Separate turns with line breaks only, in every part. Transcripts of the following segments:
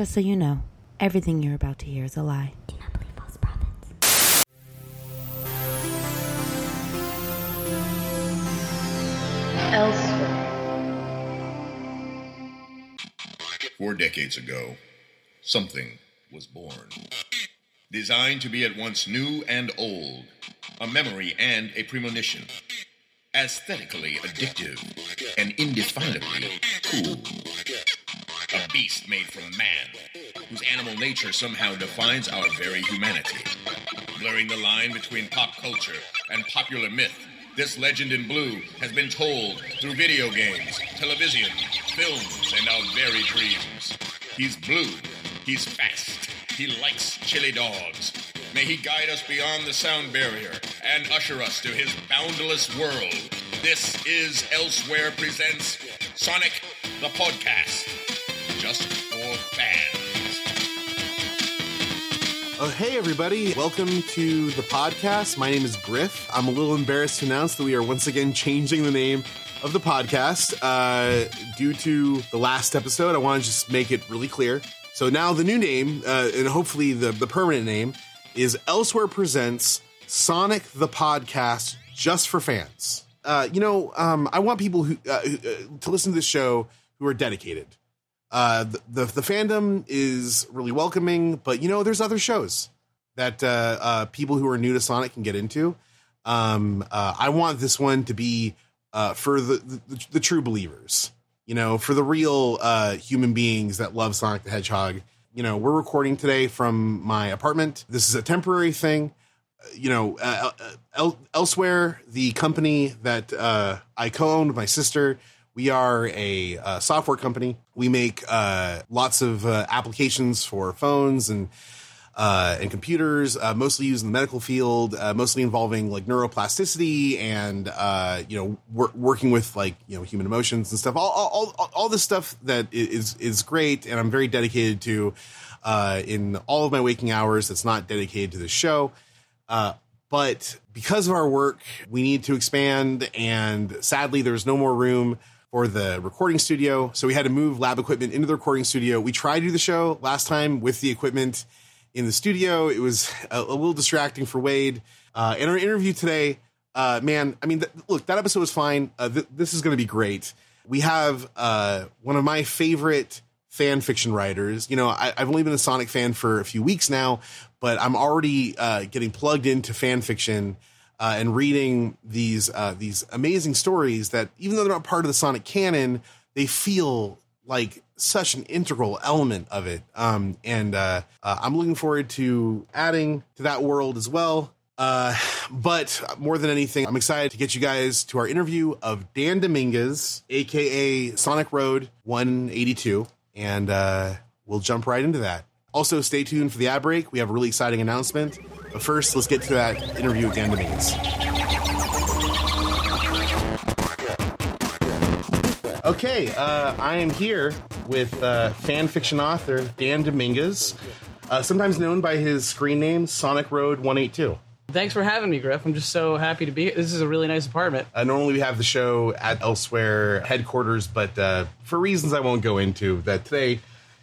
Just so you know, everything you're about to hear is a lie.
Do not believe false prophets.
Elsewhere.
Four decades ago, something was born. Designed to be at once new and old, a memory and a premonition. Aesthetically addictive and indefinably cool. A beast made from man, whose animal nature somehow defines our very humanity. Blurring the line between pop culture and popular myth, this legend in blue has been told through video games, television, films, and our very dreams. He's blue. He's fast. He likes chili dogs. May he guide us beyond the sound barrier and usher us to his boundless world. This is Elsewhere Presents Sonic the Podcast. Just for fans.
Oh, hey, everybody. Welcome to the podcast. My name is Griff. I'm a little embarrassed to announce that we are once again changing the name of the podcast. Uh, due to the last episode, I want to just make it really clear. So now the new name, uh, and hopefully the, the permanent name, is Elsewhere Presents Sonic the Podcast just for fans. Uh, you know, um, I want people who, uh, who uh, to listen to this show who are dedicated. Uh, the, the fandom is really welcoming, but you know, there's other shows that uh, uh, people who are new to Sonic can get into. Um, uh, I want this one to be uh, for the, the the true believers, you know, for the real human beings that love Sonic the Hedgehog. You know, we're recording today from my apartment. This is a temporary thing. You know, el- elsewhere, the company that I co-owned, my sister, we are a uh, software company. We make uh, lots of uh, applications for phones and uh, and computers, uh, mostly used in the medical field, mostly involving like neuroplasticity and you know wor- working with like you know human emotions and stuff. All, all, all, all this stuff that is is great, and I'm very dedicated to in all of my waking hours. That's not dedicated to the show. But because of our work, we need to expand, and sadly, there's no more room for the recording studio. So we had to move lab equipment into the recording studio. We tried to do the show last time with the equipment in the studio. It was a, a little distracting for Wade. Uh, in our interview today, uh, man, I mean, th- look, that episode was fine. Uh, th- this is going to be great. We have uh, one of my favorite fan fiction writers. You know, I, I've only been a Sonic fan for a few weeks now, but I'm already uh, getting plugged into fan fiction uh, and reading these uh, these amazing stories that, even though they're not part of the Sonic canon, they feel like such an integral element of it. Um, and uh, uh, I'm looking forward to adding to that world as well. Uh, but more than anything, I'm excited to get you guys to our interview of Dan Dominguez, aka Sonic Road 182, and uh, we'll jump right into that. Also, stay tuned for the ad break. We have a really exciting announcement. But first, let's get to that interview with Dan Dominguez. Okay, uh, I am here with uh, fan fiction author Dan Dominguez, uh, sometimes known by his screen name Sonic Road 182.
Thanks for having me, Griff. I'm just so happy to be here. This is a really nice apartment.
Uh, normally, we have the show at Elsewhere headquarters, but uh, for reasons I won't go into, that today,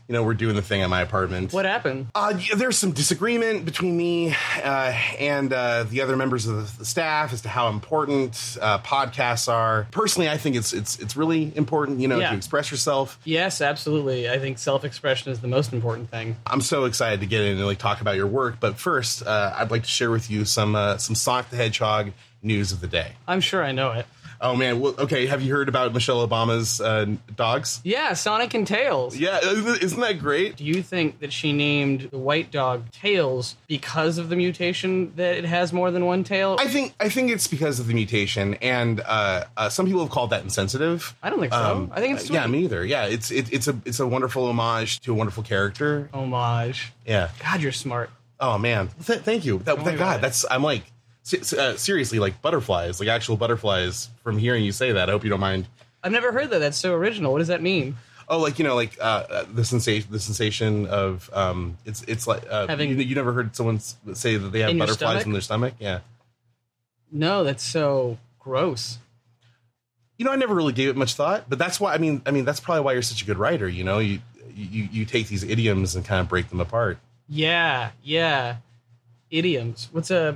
you know, we're doing the thing at my apartment.
What happened?
Uh, there's some disagreement between me uh, and uh, the other members of the, the staff as to how important uh, podcasts are. Personally, I think it's it's it's really important, you know,
Yeah.
to express yourself.
Yes, absolutely. I think self-expression is the most important thing.
I'm so excited to get in and like talk about your work. But first, uh, I'd like to share with you some uh, some Sonic the Hedgehog news of the day.
I'm sure I know it.
Oh man, well, okay. Have you heard about Michelle Obama's uh, dogs?
Yeah, Sonic and Tails.
Yeah, isn't isn't that great?
Do you think that she named the white dog Tails because of the mutation that it has more than one tail?
I think I think it's because of the mutation, and uh, uh, some people have called that insensitive.
I don't think so. I think it's
uh, yeah,
sweet.
me either. Yeah, it's it, it's a it's a wonderful homage to a wonderful character.
Homage.
Yeah.
God, you're smart.
Oh man, Th- thank you. That, that God, that's I'm like uh, seriously like butterflies, like actual butterflies. From hearing you say that, I hope you don't mind.
I've never heard that. That's so original. What does that mean?
Oh, like you know, like uh, uh, the sensation, the sensation of um, it's it's like uh,
Having-
you, you never heard someone say that they have
In
butterflies in their stomach. Yeah,
No, that's so gross.
you know, I never really gave it much thought, but that's why. I mean, I mean, that's probably why you're such a good writer. You know, you you you take these idioms and kind of break them apart.
Yeah, yeah. Idioms. What's a?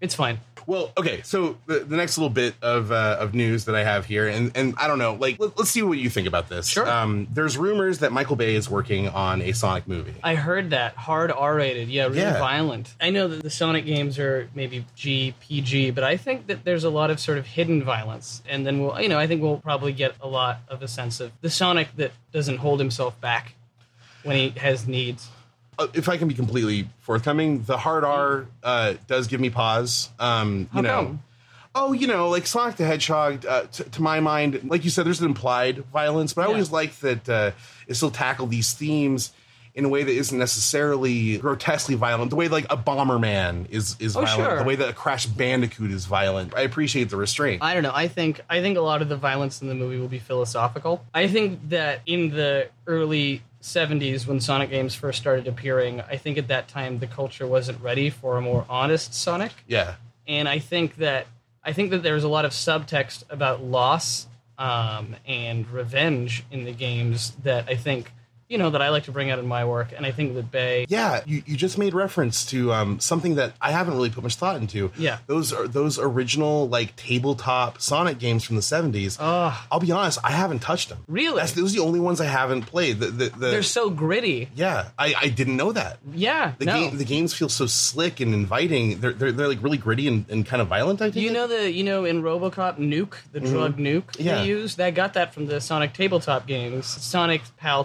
It's fine.
Well, okay, so the, the next little bit of uh, of news that I have here, and and I don't know, like let, us see what you think about this.
Sure.
Um, there's rumors that Michael Bay is working on a Sonic movie.
I heard that hard R-rated. Yeah, really
Yeah.
violent. I know that the Sonic games are maybe G, PG, but I think that there's a lot of sort of hidden violence, and then we'll, you know, I think we'll probably get a lot of a sense of the Sonic that doesn't hold himself back when he has needs.
Uh, if I can be completely forthcoming, the hard R uh, does give me pause. Um, you
How
know.
come?
Oh, you know, like Sonic the Hedgehog, uh, t- to my mind, like you said, there's an implied violence, but I
Yeah.
always like that uh, it still tackle these themes in a way that isn't necessarily grotesquely violent. The way like a Bomberman is is
Oh,
violent.
sure.
The way that a Crash Bandicoot is violent. I appreciate the restraint.
I don't know. I think I think a lot of the violence in the movie will be philosophical. I think that in the early 70s when Sonic games first started appearing, I think at that time the culture wasn't ready for a more honest Sonic.
yeah.
and I think that I think that there's a lot of subtext about loss um, and revenge in the games that I think you know that I like to bring out in my work, and I think that Bay.
Yeah, you, you just made reference to um, something that I haven't really put much thought into.
Yeah.
those are those original like tabletop Sonic games from the seventies.
Ugh.
I'll be honest, I haven't touched them.
Really?
That's, those are the only ones I haven't played. The, the, the,
They're so gritty.
yeah, I, I didn't know that.
Yeah,
The
no.
game the games feel so slick and inviting. They're they're, they're like really gritty and, and kind of violent. I think.
you know the you know in RoboCop Nuke, the drug nuke
Mm-hmm. Yeah.
they used that got that from the Sonic tabletop games. Sonic pal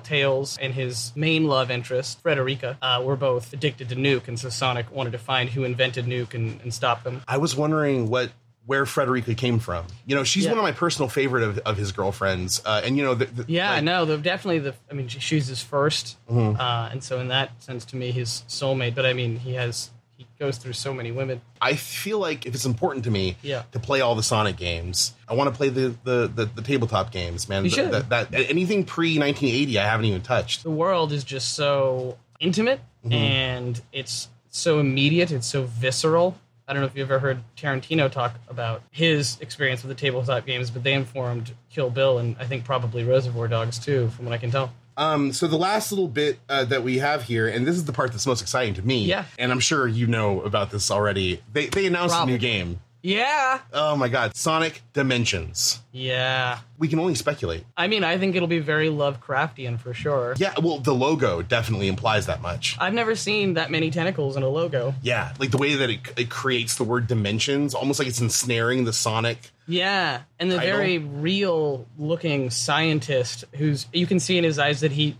Tails and his main love interest Frederica uh, were both addicted to Nuke, and so Sonic wanted to find who invented Nuke and, and stop them.
I was wondering what where Frederica came from. You know, she's
Yeah.
one of my personal favorite of, of his girlfriends. Uh, and you know, the, the,
Yeah,
like,
no, they're definitely the. I mean, she- she's his 1st
Mm-hmm.
uh, and so in that sense, to me, his soulmate. But I mean, he has he goes through so many women.
I feel like if it's important to me
Yeah.
to play all the Sonic games, I want to play the the, the, the tabletop games, man.
You
Th-
should.
That, that anything pre 1980, I haven't even touched.
The world is just so intimate,
Mm-hmm.
and it's so immediate. It's so visceral. I don't know if you've ever heard Tarantino talk about his experience with the tabletop games, but they informed Kill Bill and I think probably Reservoir Dogs too, from what I can tell.
Um, so the last little bit uh, that we have here, and this is the part that's most exciting to me.
Yeah.
And I'm sure you know about this already. They they announced
Probably.
a new game.
Yeah,
Oh my god, Sonic Dimensions.
yeah.
We can only speculate.
I mean, I think it'll be very Lovecraftian for sure.
Yeah, well, the logo definitely implies that much.
I've never seen that many tentacles in a logo.
Yeah, like the way that it, it creates the word dimensions, almost like it's ensnaring the Sonic.
Yeah, and the
Title?
very real looking scientist who's you can see in his eyes that he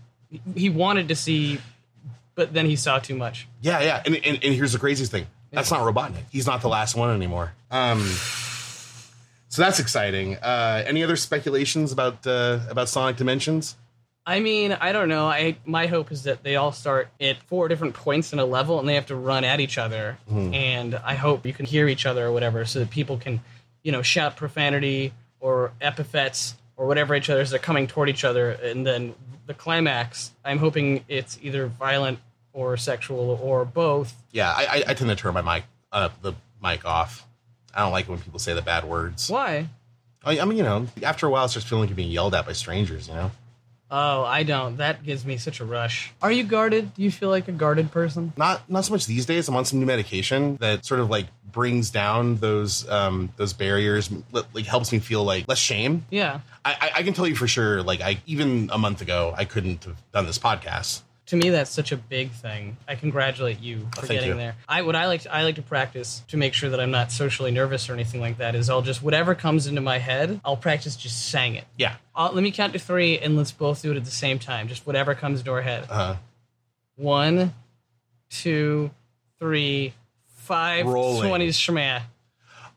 he wanted to see, but then he saw too much.
Yeah, yeah. And, and, and here's the craziest thing. That's not Robotnik. He's not the last one anymore. Um, so that's exciting. Uh, any other speculations about uh, about Sonic Dimensions?
I mean, I don't know. I my hope is that they all start at four different points in a level, and they have to run at each other. And I hope you can hear each other or whatever, so that people can, you know, shout profanity or epithets or whatever each other as they're coming toward each other. And then the climax, I'm hoping it's either violent or sexual or both.
Yeah, I, I, I tend to turn my mic uh, the mic off. I don't like it when people say the bad words.
Why?
I, I mean, you know, after a while, it starts feeling like you're being yelled at by strangers. You know.
Oh, I don't. That gives me such a rush. Are you guarded? Do you feel like a guarded person?
not not so much these days. I'm on some new medication that sort of like brings down those um those barriers, like helps me feel like less shame.
Yeah.
I, I, I can tell you for sure. Like I even a month ago, I couldn't have done this podcast.
To me, that's such a big thing. I congratulate you for getting
you.
there. I what I like to, I like to practice to make sure that I'm not socially nervous or anything like that. Is I'll just whatever comes into my head, I'll practice just saying it.
Yeah.
I'll, let me count to three, and let's both do it at the same time. Just whatever comes into our head.
Uh,
One, two, three, five.
Rolling.
Twenties schmah.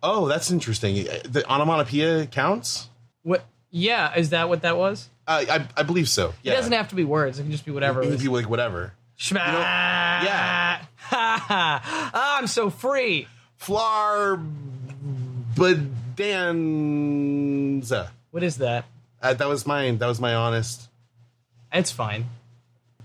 oh, that's interesting. The onomatopoeia counts.
What? Yeah, is that what that was?
Uh, I I believe so. Yeah.
It doesn't have to be words. It can just be whatever.
It
it
can
was.
be like whatever.
Schma.
yeah.
Ah, I'm so free.
Flar Badanza.
What is that?
Uh, that was mine. That was my honest.
It's fine.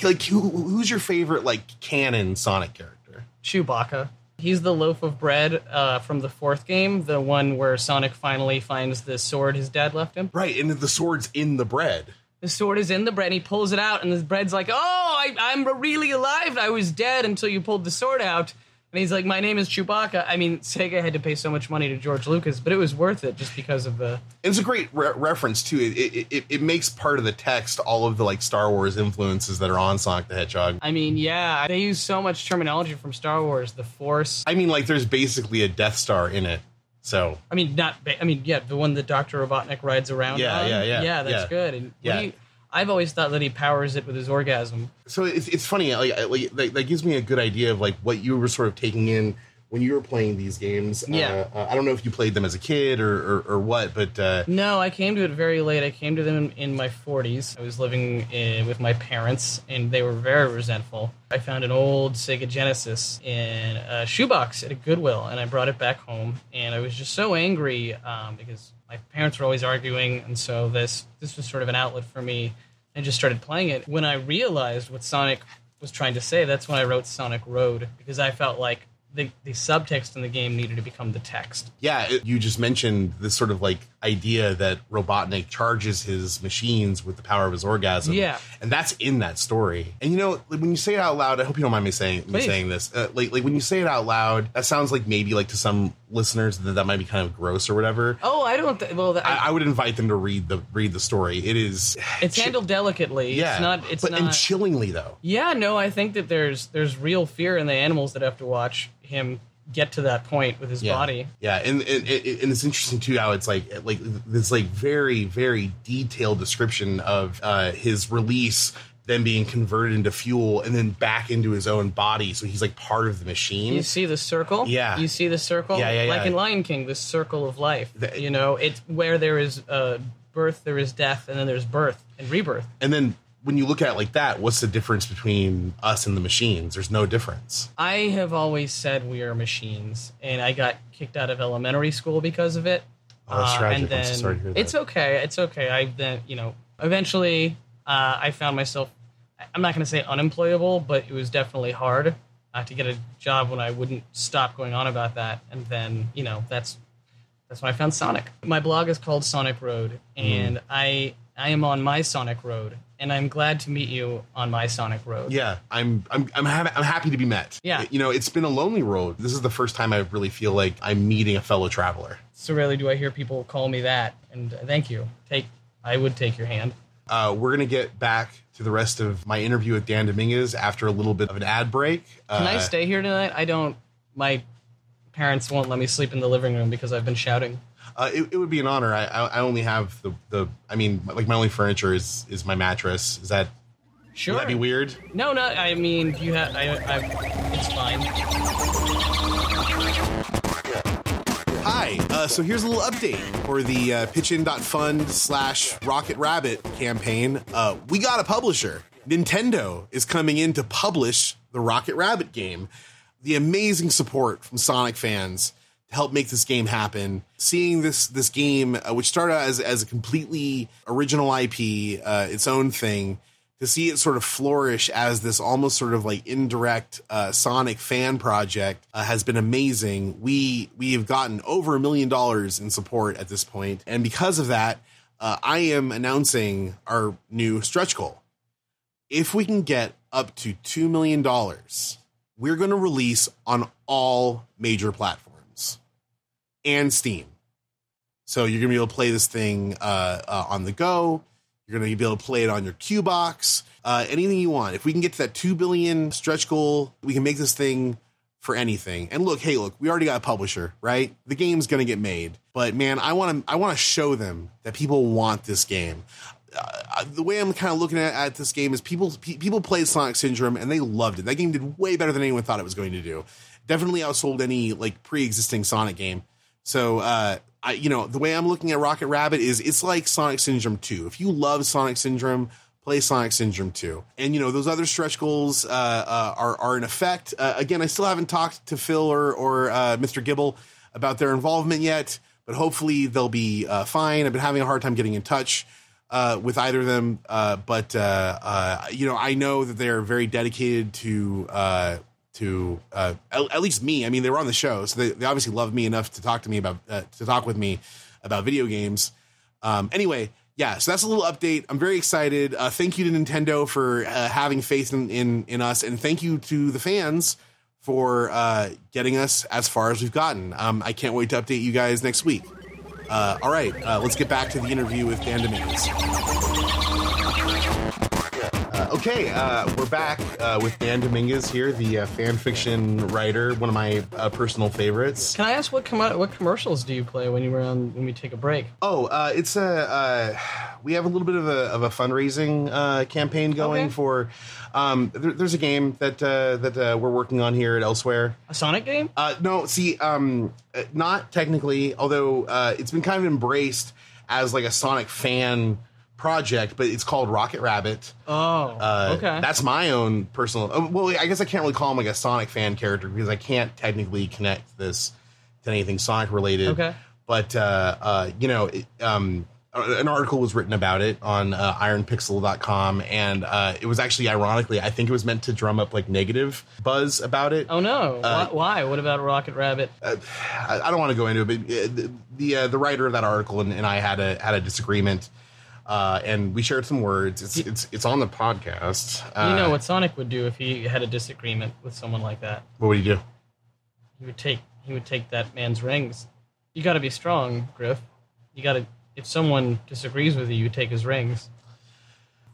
Like, who, who's your favorite like canon Sonic character?
Chewbacca. He's the loaf of bread uh, from the fourth game, the one where Sonic finally finds the sword his dad left him.
Right, and the sword's in the bread.
the sword is in the bread. And he pulls it out, and the bread's like, "Oh, I, I'm really alive. I was dead until you pulled the sword out." And he's like, "My name is Chewbacca." I mean, Sega had to pay so much money to George Lucas, but it was worth it just because of the.
It's a great re- reference too. It, it, it it makes part of the text all of the like Star Wars influences that are on Sonic the Hedgehog.
I mean, yeah, they use so much terminology from Star Wars, the Force.
I mean, like there's basically a Death Star in it. So
I mean, not. ba- I mean, yeah, the one that Doctor Robotnik rides around.
Yeah,
on.
yeah, yeah,
yeah. That's
yeah.
good. And
Yeah.
I've always thought that he powers it with his orgasm.
so it's it's funny. Like, like that gives me a good idea of like what you were sort of taking in when you were playing these games.
Yeah.
Uh, uh, I don't know if you played them as a kid or or, or what, but uh,
No, I came to it very late. I came to them in, in my 40s. I was living in, with my parents, and they were very resentful. I found an old Sega Genesis in a shoebox at a Goodwill, and I brought it back home. And I was just so angry um, because my parents were always arguing, and so this this was sort of an outlet for me. I just started playing it. When I realized what Sonic was trying to say, that's when I wrote Sonic Road because I felt like the, the subtext in the game needed to become the text.
yeah, it, you just mentioned this sort of like idea that Robotnik charges his machines with the power of his orgasm.
Yeah.
and that's in that story. And you know, like, when you say it out loud, I hope you don't mind me saying me
Please.
saying this. Uh, like, like when you say it out loud, that sounds like maybe like to some listeners that that might be kind of gross or whatever.
Oh, I don't. Th- well,
I, I would invite them to read the read the story. It is
It's
chi-
handled delicately.
Yeah,
It's not. It's
but
not.
and chillingly though.
yeah, no, I think that there's there's real fear in the animals that have to watch him get to that point with his
yeah.
body.
Yeah, and, and and and it's interesting too how it's like like this like very very detailed description of uh, his release, then being converted into fuel, and then back into his own body. So he's like part of the machine.
You see the circle?
Yeah.
You see the circle?
Yeah, yeah, yeah.
Like in Lion King, the circle of life.
The-
you know, it's where there is uh, birth, there is death, and then there's birth and rebirth.
and then when you look at it like that, what's the difference between us and the machines? There's no difference.
I have always said we are machines, and I got kicked out of elementary school because of it.
Oh, that's
Uh,
tragic.
And then
I'm so sorry to hear that.
it's okay. It's okay. I then you know eventually uh, I found myself. I'm not going to say unemployable, but it was definitely hard uh, to get a job when I wouldn't stop going on about that. And then you know that's that's when I found Sonic. My blog is called Sonic Road, and
Mm.
I I am on my Sonic Road, and I'm glad to meet you on my Sonic Road.
Yeah, I'm I'm I'm, ha- I'm happy to be met.
Yeah.
you know, it's been a lonely road. This is the first time I really feel like I'm meeting a fellow traveler.
So rarely do I hear people call me that, and thank you. Take I would take your hand.
Uh, we're gonna get back to the rest of my interview with Dan Dominguez after a little bit of an ad break.
Can I
Uh,
stay here tonight? I don't. My parents won't let me sleep in the living room because I've been shouting.
Uh, it, it would be an honor. I, I I only have the the. I mean, like my only furniture is is my mattress. Is that
Sure.
would that be weird?
No, no. I mean, you have. I, I. It's fine.
Hi. Uh, so here's a little update for the uh, pitchin.fund slash Rocket Rabbit campaign. Uh, we got a publisher. Nintendo is coming in to publish the Rocket Rabbit game. The amazing support from Sonic fans to help make this game happen. Seeing this this game, uh, which started out as as a completely original IP, uh, its own thing, to see it sort of flourish as this almost sort of like indirect uh, Sonic fan project uh, has been amazing. We we have gotten over a million dollars in support at this point, and because of that, uh, I am announcing our new stretch goal. If we can get up to two million dollars, we're going to release on all major platforms and Steam. So you're gonna be able to play this thing uh, uh, on the go. You're gonna be able to play it on your Q box, uh, anything you want. If we can get to that two billion stretch goal, we can make this thing for anything. And look, hey, look, we already got a publisher, right? The game's gonna get made, but man, I want to, I want to show them that people want this game. Uh, the way I'm kind of looking at, at this game is people pe- people played Sonic Syndrome and they loved it. That game did way better than anyone thought it was going to do. Definitely outsold any like pre-existing Sonic game. So, uh, I, you know, the way I'm looking at Rocket Rabbit is it's like Sonic Syndrome 2. If you love Sonic Syndrome, play Sonic Syndrome 2. And, you know, those other stretch goals, uh, uh, are, are in effect. Uh, again, I still haven't talked to Phil or, or, uh, Mr. Gibble about their involvement yet, but hopefully they'll be, uh, fine. I've been having a hard time getting in touch, uh, with either of them. But, you know, I know that they're very dedicated to, to uh, at, at least me. I mean, they were on the show, so they, they obviously loved me enough to talk to me about uh, to talk with me about video games. Um, anyway, yeah, so that's a little update. I'm very excited. Uh, thank you to Nintendo for uh, having faith in, in in us, and thank you to the fans for uh, getting us as far as we've gotten. Um, I can't wait to update you guys next week. Uh, all right, let's get back to the interview with. Uh, okay, uh, we're back uh, with Dan Dominguez here, the uh, fan fiction writer, one of my uh, personal favorites.
Can I ask what com- what commercials do you play when you were on when we take a break?
Oh, uh, it's a uh, we have a little bit of a of a fundraising uh, campaign going
Okay.
for. Um, there, there's a game that uh, that uh, we're working on here at Elsewhere.
A Sonic game?
Uh, no, see, um, uh, not technically, although uh, it's been kind of embraced as like a Sonic fan project, but it's called Rocket Rabbit.
Oh,
Uh,
okay.
That's my own personal. uh, Well, I guess I can't really call him like a Sonic fan character because I can't technically connect this to anything Sonic related.
Okay.
But uh, uh, you know, it, um, an article was written about it on uh, IronPixel.com, and uh, it was actually ironically, I think it was meant to drum up like negative buzz about it.
oh no!
uh,
Why? Why? What about Rocket Rabbit?
I, I don't want to go into it, but uh, the the, uh, the writer of that article and, and I had a had a disagreement, uh, and we shared some words. It's it's it's on the podcast. Uh,
you know what Sonic would do if he had a disagreement with someone like that?
What would he do?
He would take he would take that man's rings. You got to be strong, Griff. You got to. If someone disagrees with you, you take his rings.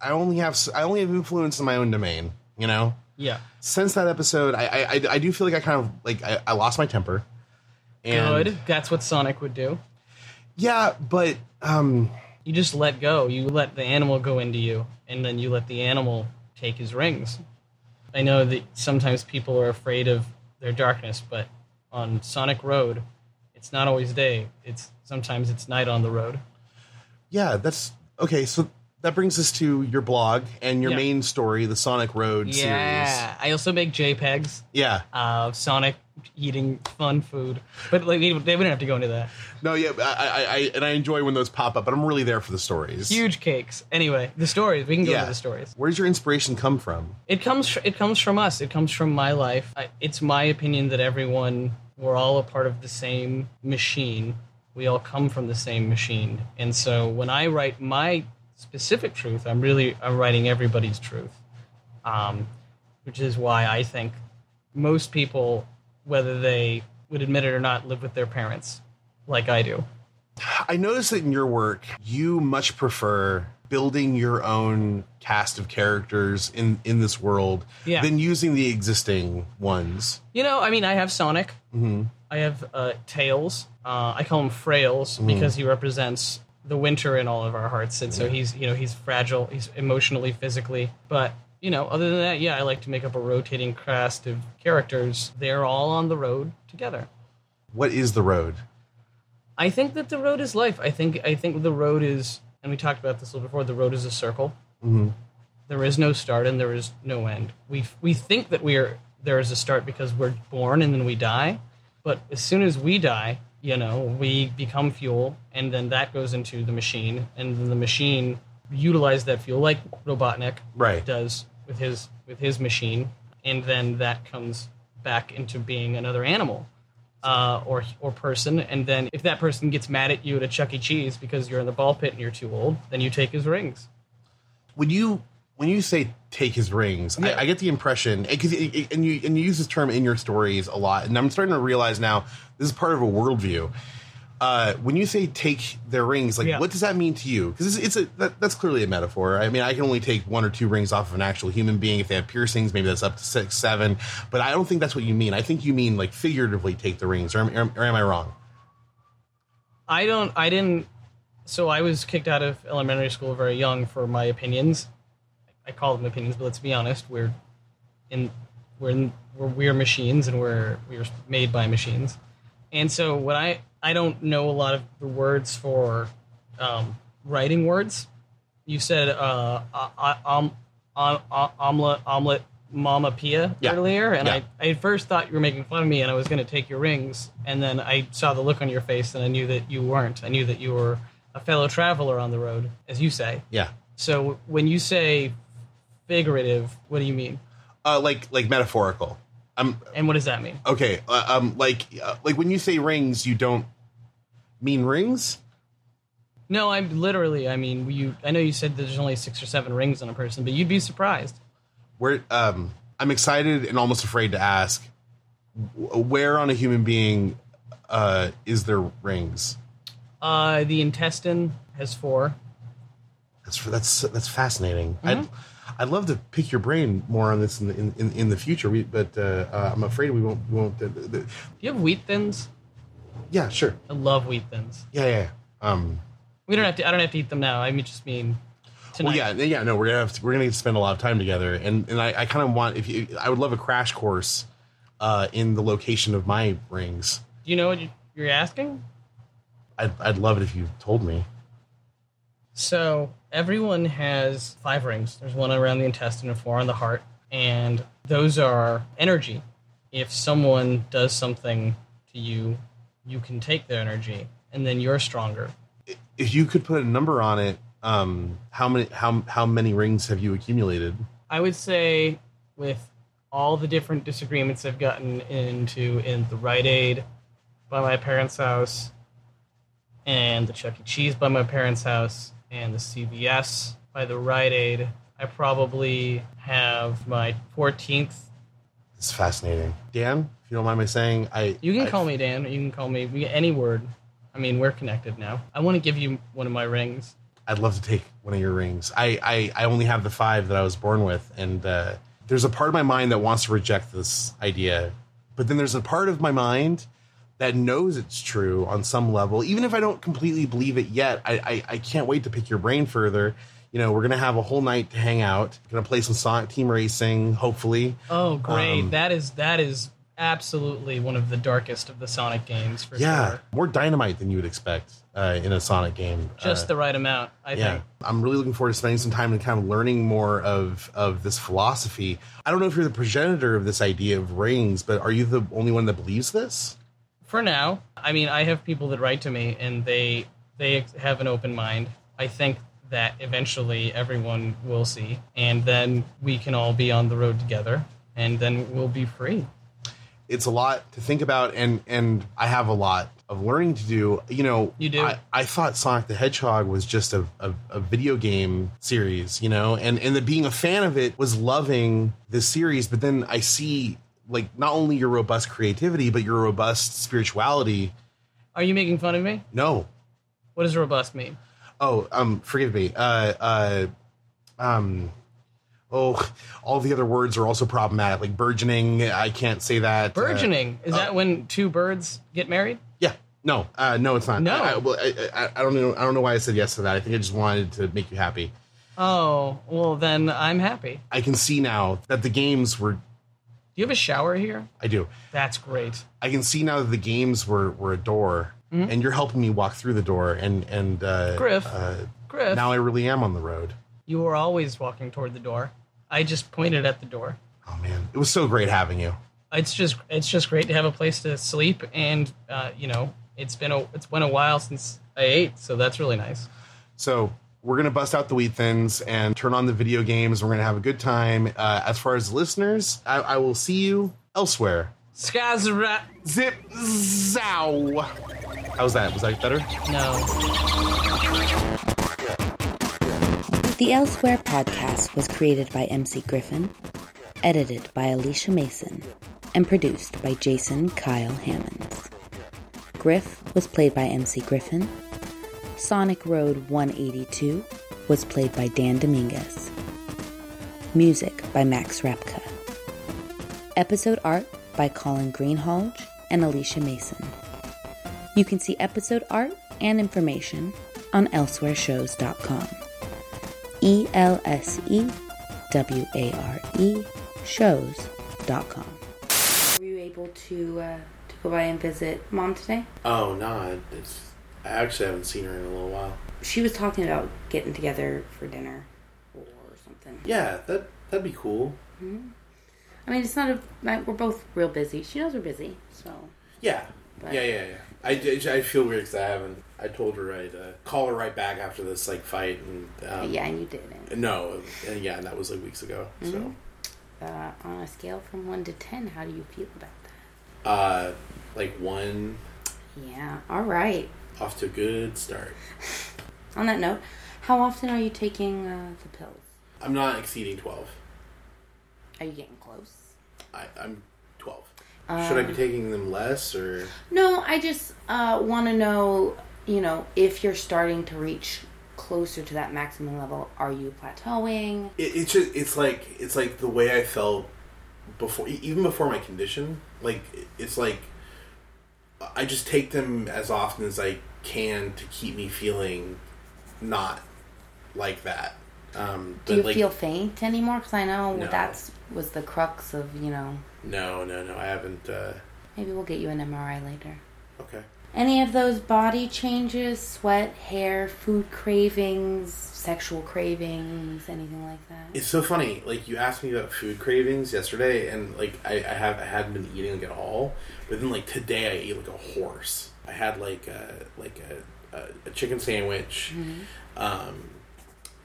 I only have I only have influence in my own domain. You know,
Yeah.
since that episode, I I, I, I do feel like I kind of like I, I lost my temper. And
Good. That's what Sonic would do.
Yeah, but um,
You just let go. You let the animal go into you, and then you let the animal take his rings. I know that sometimes people are afraid of their darkness, but on Sonic Road, it's not always day. It's sometimes it's night on the road.
yeah, that's okay. So that brings us to your blog and your
Yeah.
main story, the Sonic Road series.
Yeah. I also make JPEGs
Yeah.
Uh, of Sonic eating fun food, but like they they wouldn't have to go into that.
No, yeah, I, I, I, and I enjoy when those pop up, but I'm really there for the stories.
Huge cakes. Anyway, the stories. We can go
Yeah.
to the stories.
Where does your inspiration come from?
It comes. It comes from us. It comes from my life. I, it's my opinion that everyone we're all a part of the same machine. We all come from the same machine, and so when I write my specific truth, I'm really I'm writing everybody's truth, um, which is why I think most people, whether they would admit it or not, live with their parents, like I do.
I noticed that in your work, you much prefer building your own cast of characters in in this world
Yeah.
than using the existing ones.
You know, I mean, I have Sonic.
Mm-hmm.
I have uh, Tails. Uh, I call him Frails because he represents the winter in all of our hearts, and so he's you know he's fragile. He's emotionally, physically, but you know, other than that, yeah, I like to make up a rotating cast of characters. They're all on the road together.
What is the road?
I think that the road is life. I think I think the road is, and we talked about this a little before. The road is a circle.
Mhm.
There is no start and there is no end. We we think that we are there is a start because we're born and then we die, but as soon as we die, you know, we become fuel, and then that goes into the machine, and then the machine utilizes that fuel like Robotnik
Right.
does with his with his machine, and then that comes back into being another animal uh, or or person. And then if that person gets mad at you at a Chuck E. Cheese because you're in the ball pit and you're too old, then you take his rings.
When you when you say take his rings,
Yeah.
I, I get the impression, it- it- and you and you use this term in your stories a lot, and I'm starting to realize now this is part of a worldview. Uh, when you say take their rings, like
Yeah.
what does that mean to you? Because it's, it's a that, that's clearly a metaphor. I mean, I can only take one or two rings off of an actual human being if they have piercings. Maybe that's up to six, seven. But I don't think that's what you mean. I think you mean like figuratively take the rings, or am, or am I wrong?
I don't. I didn't. So I was kicked out of elementary school very young for my opinions. I call them opinions, but let's be honest. We're in. We're in, we're we're machines, and we're we're made by machines. And so what I I don't know a lot of the words for um, writing words. You said uh, um, um, omelet omelet mama pia
Yeah.
earlier, and
Yeah.
I I at first thought you were making fun of me, and I was going to take your rings, and then I saw the look on your face, and I knew that you weren't. I knew that you were a fellow traveler on the road, as you say.
Yeah,
So when you say figurative, what do you mean?
uh, like like metaphorical. I'm
And what does that mean?
okay. Uh, um, like uh, like when you say rings, you don't mean rings.
No, I'm literally. I mean, you. I know you said there's only six or seven rings on a person, but you'd be surprised.
Where um, I'm excited and almost afraid to ask, where on a human being uh, is there rings?
Uh, the intestine has four.
That's that's that's fascinating.
Mm-hmm.
I'd I'd love to pick your brain more on this in the, in, in, in the future. We, but uh, uh, I'm afraid we won't won't. Uh, the,
Do you have wheat thins?
Yeah, sure.
I love wheat thins.
Yeah, yeah. yeah. Um,
We don't have to. I don't have to eat them now. I mean, just mean tonight.
well, yeah, yeah. No, we're gonna have to, we're gonna spend a lot of time together, and and I, I kind of want if you, I would love a crash course uh, in the location of my rings.
Do you know what you- you're asking?
I'd I'd love it if you told me.
So everyone has five rings. There's one around the intestine and four on the heart, and those are energy. If someone does something to you, you can take their energy, and then you're stronger.
If you could put a number on it, um, how many how how many rings have you accumulated?
I would say, with all the different disagreements I've gotten into in the Rite Aid by my parents' house, and the Chuck E. Cheese by my parents' house, and the CVS by the Rite Aid, I probably have my 14th.
It's fascinating. Dan, if you don't mind me saying, I
You can
I-
call me Dan, or you can call me we- any word. I mean, we're connected now. I want to give you one of my rings.
I'd love to take one of your rings. I, I, I only have the five that I was born with, and uh, there's a part of my mind that wants to reject this idea, but then there's a part of my mind that knows it's true on some level, even if I don't completely believe it yet. I, I, I can't wait to pick your brain further. You know, we're gonna have a whole night to hang out. Gonna play some Sonic Team Racing, hopefully.
Oh, great!
Um,
that is that is absolutely one of the darkest of the Sonic games for
Yeah,
sure.
more dynamite than you would expect uh, in a Sonic game.
Just
Uh,
the right amount, I
yeah
think.
i'm really looking forward to spending some time and kind of learning more of of this philosophy i don't know if you're the progenitor of this idea of rings but are you the only one that believes this
For now, I mean, I have people that write to me, and they they have an open mind. I think that eventually everyone will see, and then we can all be on the road together, and then we'll be free.
it's a lot to think about and and i have a lot of learning to do you know
You do.
i, I thought sonic the hedgehog was just a, a, a video game series you know and and the being a fan of it was loving this series but then i see like not only your robust creativity but your robust spirituality
Are you making fun of me?
no
What does robust mean?
Oh, um, forgive me. Uh, uh, um, oh, all the other words are also problematic. Like burgeoning, I can't say that. Uh,
Burgeoning is that when two birds get married?
yeah, no, uh, no, it's not.
No.
I, I, well, I, I, I don't know. I don't know why I said yes to that. I think I just wanted to make you happy.
Oh, well then I'm happy.
I can see now that the games were.
Do you have a shower here?
I do.
That's great.
I can see now that the games were were a door, and you're helping me walk through the door, and and uh,
Mm-hmm. Griff.
Uh,
Griff,
now I really am on the road.
you were always walking toward the door. I just pointed at the door.
Oh man, it was so great having you.
it's just it's just great to have a place to sleep and uh, you know it's been a it's been a while since I ate so that's really nice.
So we're gonna bust out the wheat thins and turn on the video games. We're gonna have a good time. Uh, as far as listeners, I, I will see you elsewhere.
Skies are ra-
Zip zow. How's that? Was that better?
no.
The Elsewhere podcast was created by MC Griffin, edited by Alicia Mason, and produced by Jason Kyle Hammonds. Griff was played by MC Griffin. Sonic Road 182 was played by Dan Dominguez. Music by Max Rapka. Episode art by Colin Greenhalge and Alicia Mason. You can see episode art and information on elsewhereshows.com. E L S E W A R E shows.com.
Were you able to uh, to go by and visit mom today?
Oh no, it's I actually haven't seen her in a little while.
She was talking about getting together for dinner or something.
Yeah, that that'd be cool.
I mean, it's not a. We're both real busy. She knows we're busy, so
Yeah,
But-
yeah, yeah, yeah. I, I feel weird because I haven't. I told her I'd uh, call her right back after this like fight, and um,
yeah, and you didn't.
no, and yeah, and that was like weeks ago. So,
Uh, on a scale from one to ten, how do you feel about that?
uh, like one
Yeah. All right.
off to a good start.
on that note, how often are you taking uh, the pills?
I'm not exceeding 12.
Are you getting close?
I, I'm 12. Should I
Um,
be taking them less or?
No, I just uh, want to know, you know, if you're starting to reach closer to that maximum level, are you plateauing?
It, it's just it's like it's like the way I felt before, even before my condition. Like it's like I just take them as often as I can to keep me feeling not like that. Um,
Do you
like,
feel faint anymore? Because I know
No.
that's was the crux of, you know,
No, no, no. I haven't. Uh,
maybe we'll get you an MRI later.
okay.
Any of those body changes, sweat, hair, food cravings, sexual cravings, anything like that?
It's so funny. Like you asked me about food cravings yesterday, and like I, I have I hadn't been eating like at all. But then like today, I ate like a horse. I had like a like a, a, a chicken sandwich, um,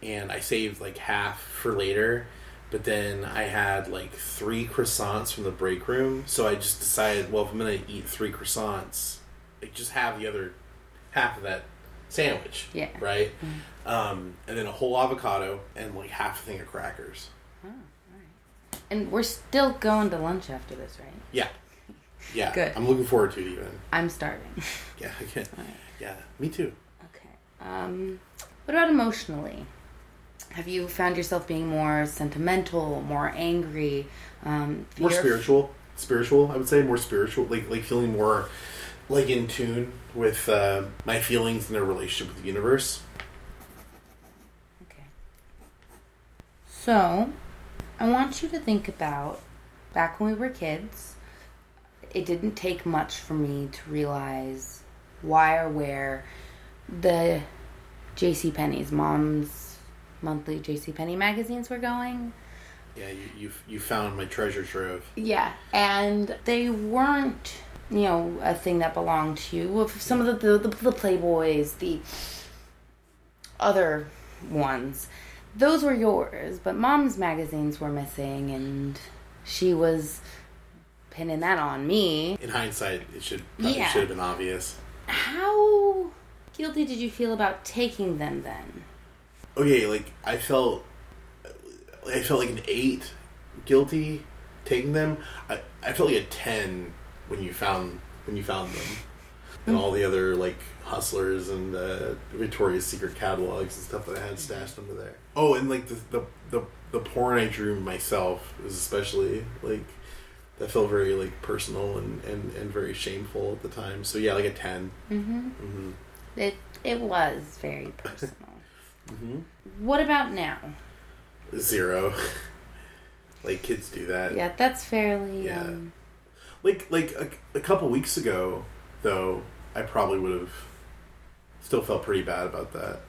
and I saved like half for later. But then I had like three croissants from the break room, so I just decided, well, if I'm gonna eat three croissants, like just have the other half of that sandwich,
Yeah.
right? Um, and then a whole avocado and like half a thing of crackers.
And we're still going to lunch after this, right?
Yeah, yeah.
Good.
I'm looking forward to it even.
I'm starving.
Yeah, yeah, yeah. Me too.
Okay. Um, what about emotionally? Have you found yourself being more sentimental, more angry? Um,
More
fear-
spiritual, spiritual. I would say more spiritual, like like feeling more like in tune with uh, my feelings and their relationship with the universe.
Okay. So, I want you to think about back when we were kids. It didn't take much for me to realize why or where the J.C. Penney's mom's monthly J.C. Penney magazines were going.
Yeah, you you you found my treasure trove.
Yeah, and they weren't, you know, a thing that belonged to you. Some of the the, the Playboys, the other ones, those were yours. But Mom's magazines were missing, and she was pinning that on me.
In hindsight, it should
Yeah.
should have been obvious.
How guilty did you feel about taking them then?
Okay, like I felt, I felt like an eight, guilty taking them. I I felt like a ten when you found when you found them, and all the other like hustlers and uh, Victoria's Secret catalogs and stuff that I had stashed under there. Oh, and like the the the, the porn I drew myself was especially like. That felt very like personal and, and, and very shameful at the time. So yeah, like a ten.
Mm-hmm. It it was very personal. What about now?
Zero. like kids do that.
Yeah, that's fairly.
Yeah.
Um,
Like like a, a couple weeks ago, though, I probably would have still felt pretty bad about that.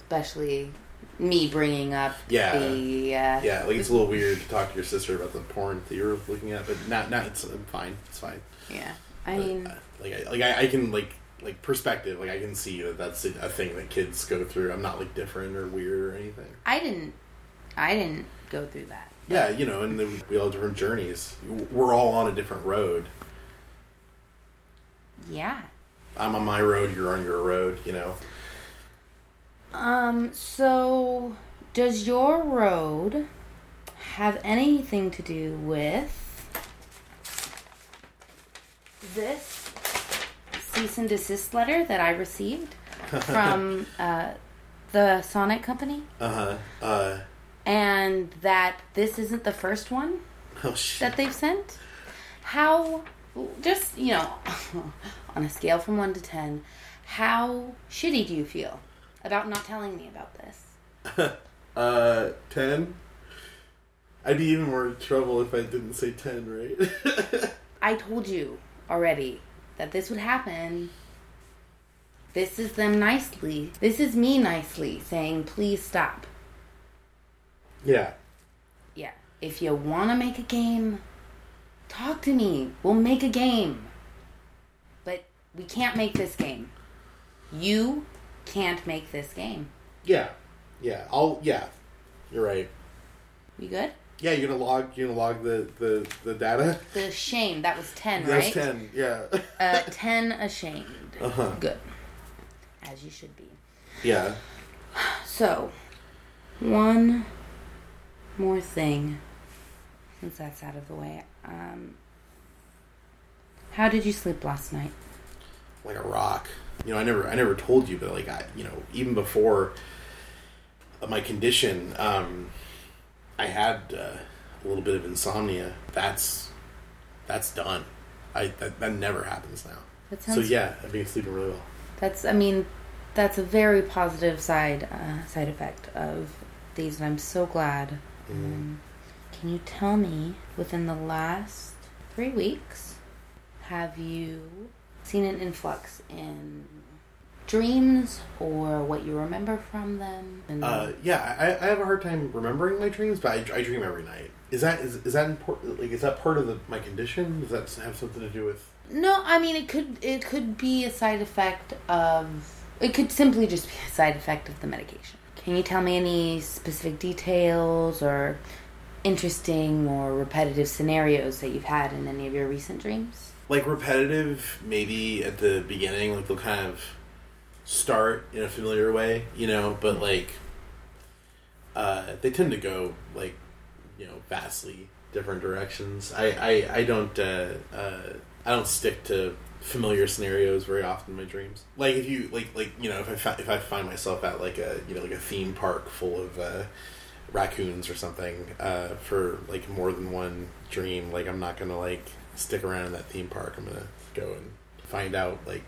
especially me bringing up
Yeah.
the uh,
Yeah, like it's a little weird to talk to your sister about the porn that you're looking at, but now now it's I'm fine. It's fine.
yeah. I
But,
mean,
uh, like I, like I, I can like like perspective. Like I can see that that's a, a thing that kids go through. I'm not like different or weird or anything.
I didn't, I didn't go through that.
Yeah, you know, and we all have different journeys. We're all on a different road.
Yeah.
I'm on my road. You're on your road. You know.
Um. So, does your road have anything to do with this cease and desist letter that I received from uh, the Sonic Company,
Uh huh. Uh.
and that this isn't the first one?
Oh shit.
that they've sent. How, just, you know, on a scale from 1 to 10, how shitty do you feel about not telling me about this?
Uh, ten. I'd be even more in trouble if I didn't say ten, right?
I told you already that this would happen. This is them nicely. This is me nicely saying, please stop.
yeah.
Yeah. If you want to make a game, talk to me. We'll make a game. But we can't make this game. You can't make this game.
Yeah. Yeah. I'll. Yeah. You're right.
You good?
Yeah. You're gonna log. You're gonna log the the the data.
The shame, that was 10,
That's
right?
ten. Yeah.
Uh, 10 ashamed.
Uh-huh.
Good. As you should be.
Yeah.
So, one more thing, since that's out of the way. Um, how did you sleep last night?
like a rock. You know, I never, I never told you, but like I, you know, even before my condition, um, I had uh, a little bit of insomnia. That's that's done. I that, that never happens now.
That
So yeah, I've been sleeping really well.
That's. I mean, that's a very positive side uh, side effect of these, and I'm so glad. Um, can you tell me within the last three weeks, have you seen an influx in dreams or what you remember from them? And
Uh, yeah, I, I have a hard time remembering my dreams, but I, I dream every night. Is that is, is that important? Like, is that part of the, my condition? Does that have something to do with?
No, I mean it could it could be a side effect of it could simply just be a side effect of the medication. Can you tell me any specific details or interesting or repetitive scenarios that you've had in any of your recent dreams?
like repetitive maybe at the beginning like they'll kind of start in a familiar way you know but like uh they tend to go like you know vastly different directions. I i, I don't uh uh i don't stick to familiar scenarios very often in my dreams. Like if you like like you know if i fi- if i find myself at like a you know like a theme park full of uh raccoons or something uh for like more than one dream like i'm not gonna like stick around in that theme park. I'm gonna go and find out like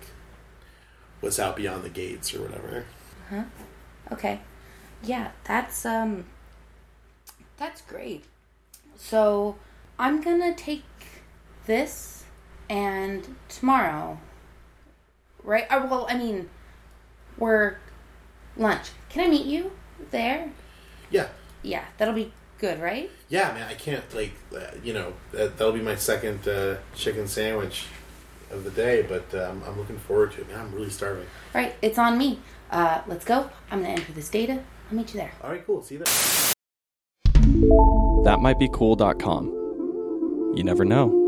what's out beyond the gates or whatever Huh?
Okay. Yeah, that's um that's great. So, I'm going to take this and tomorrow right? Uh, well, I mean, we're lunch. Can I meet you there?
yeah
Yeah, that'll be good, right?
yeah man i can't like uh, you know that, that'll be my second uh, chicken sandwich of the day but um, i'm looking forward to it man i'm really starving
All right, it's on me. Uh, let's go. I'm gonna enter this data. I'll meet you there.
all right cool see you there
That might be cool.com. You never know.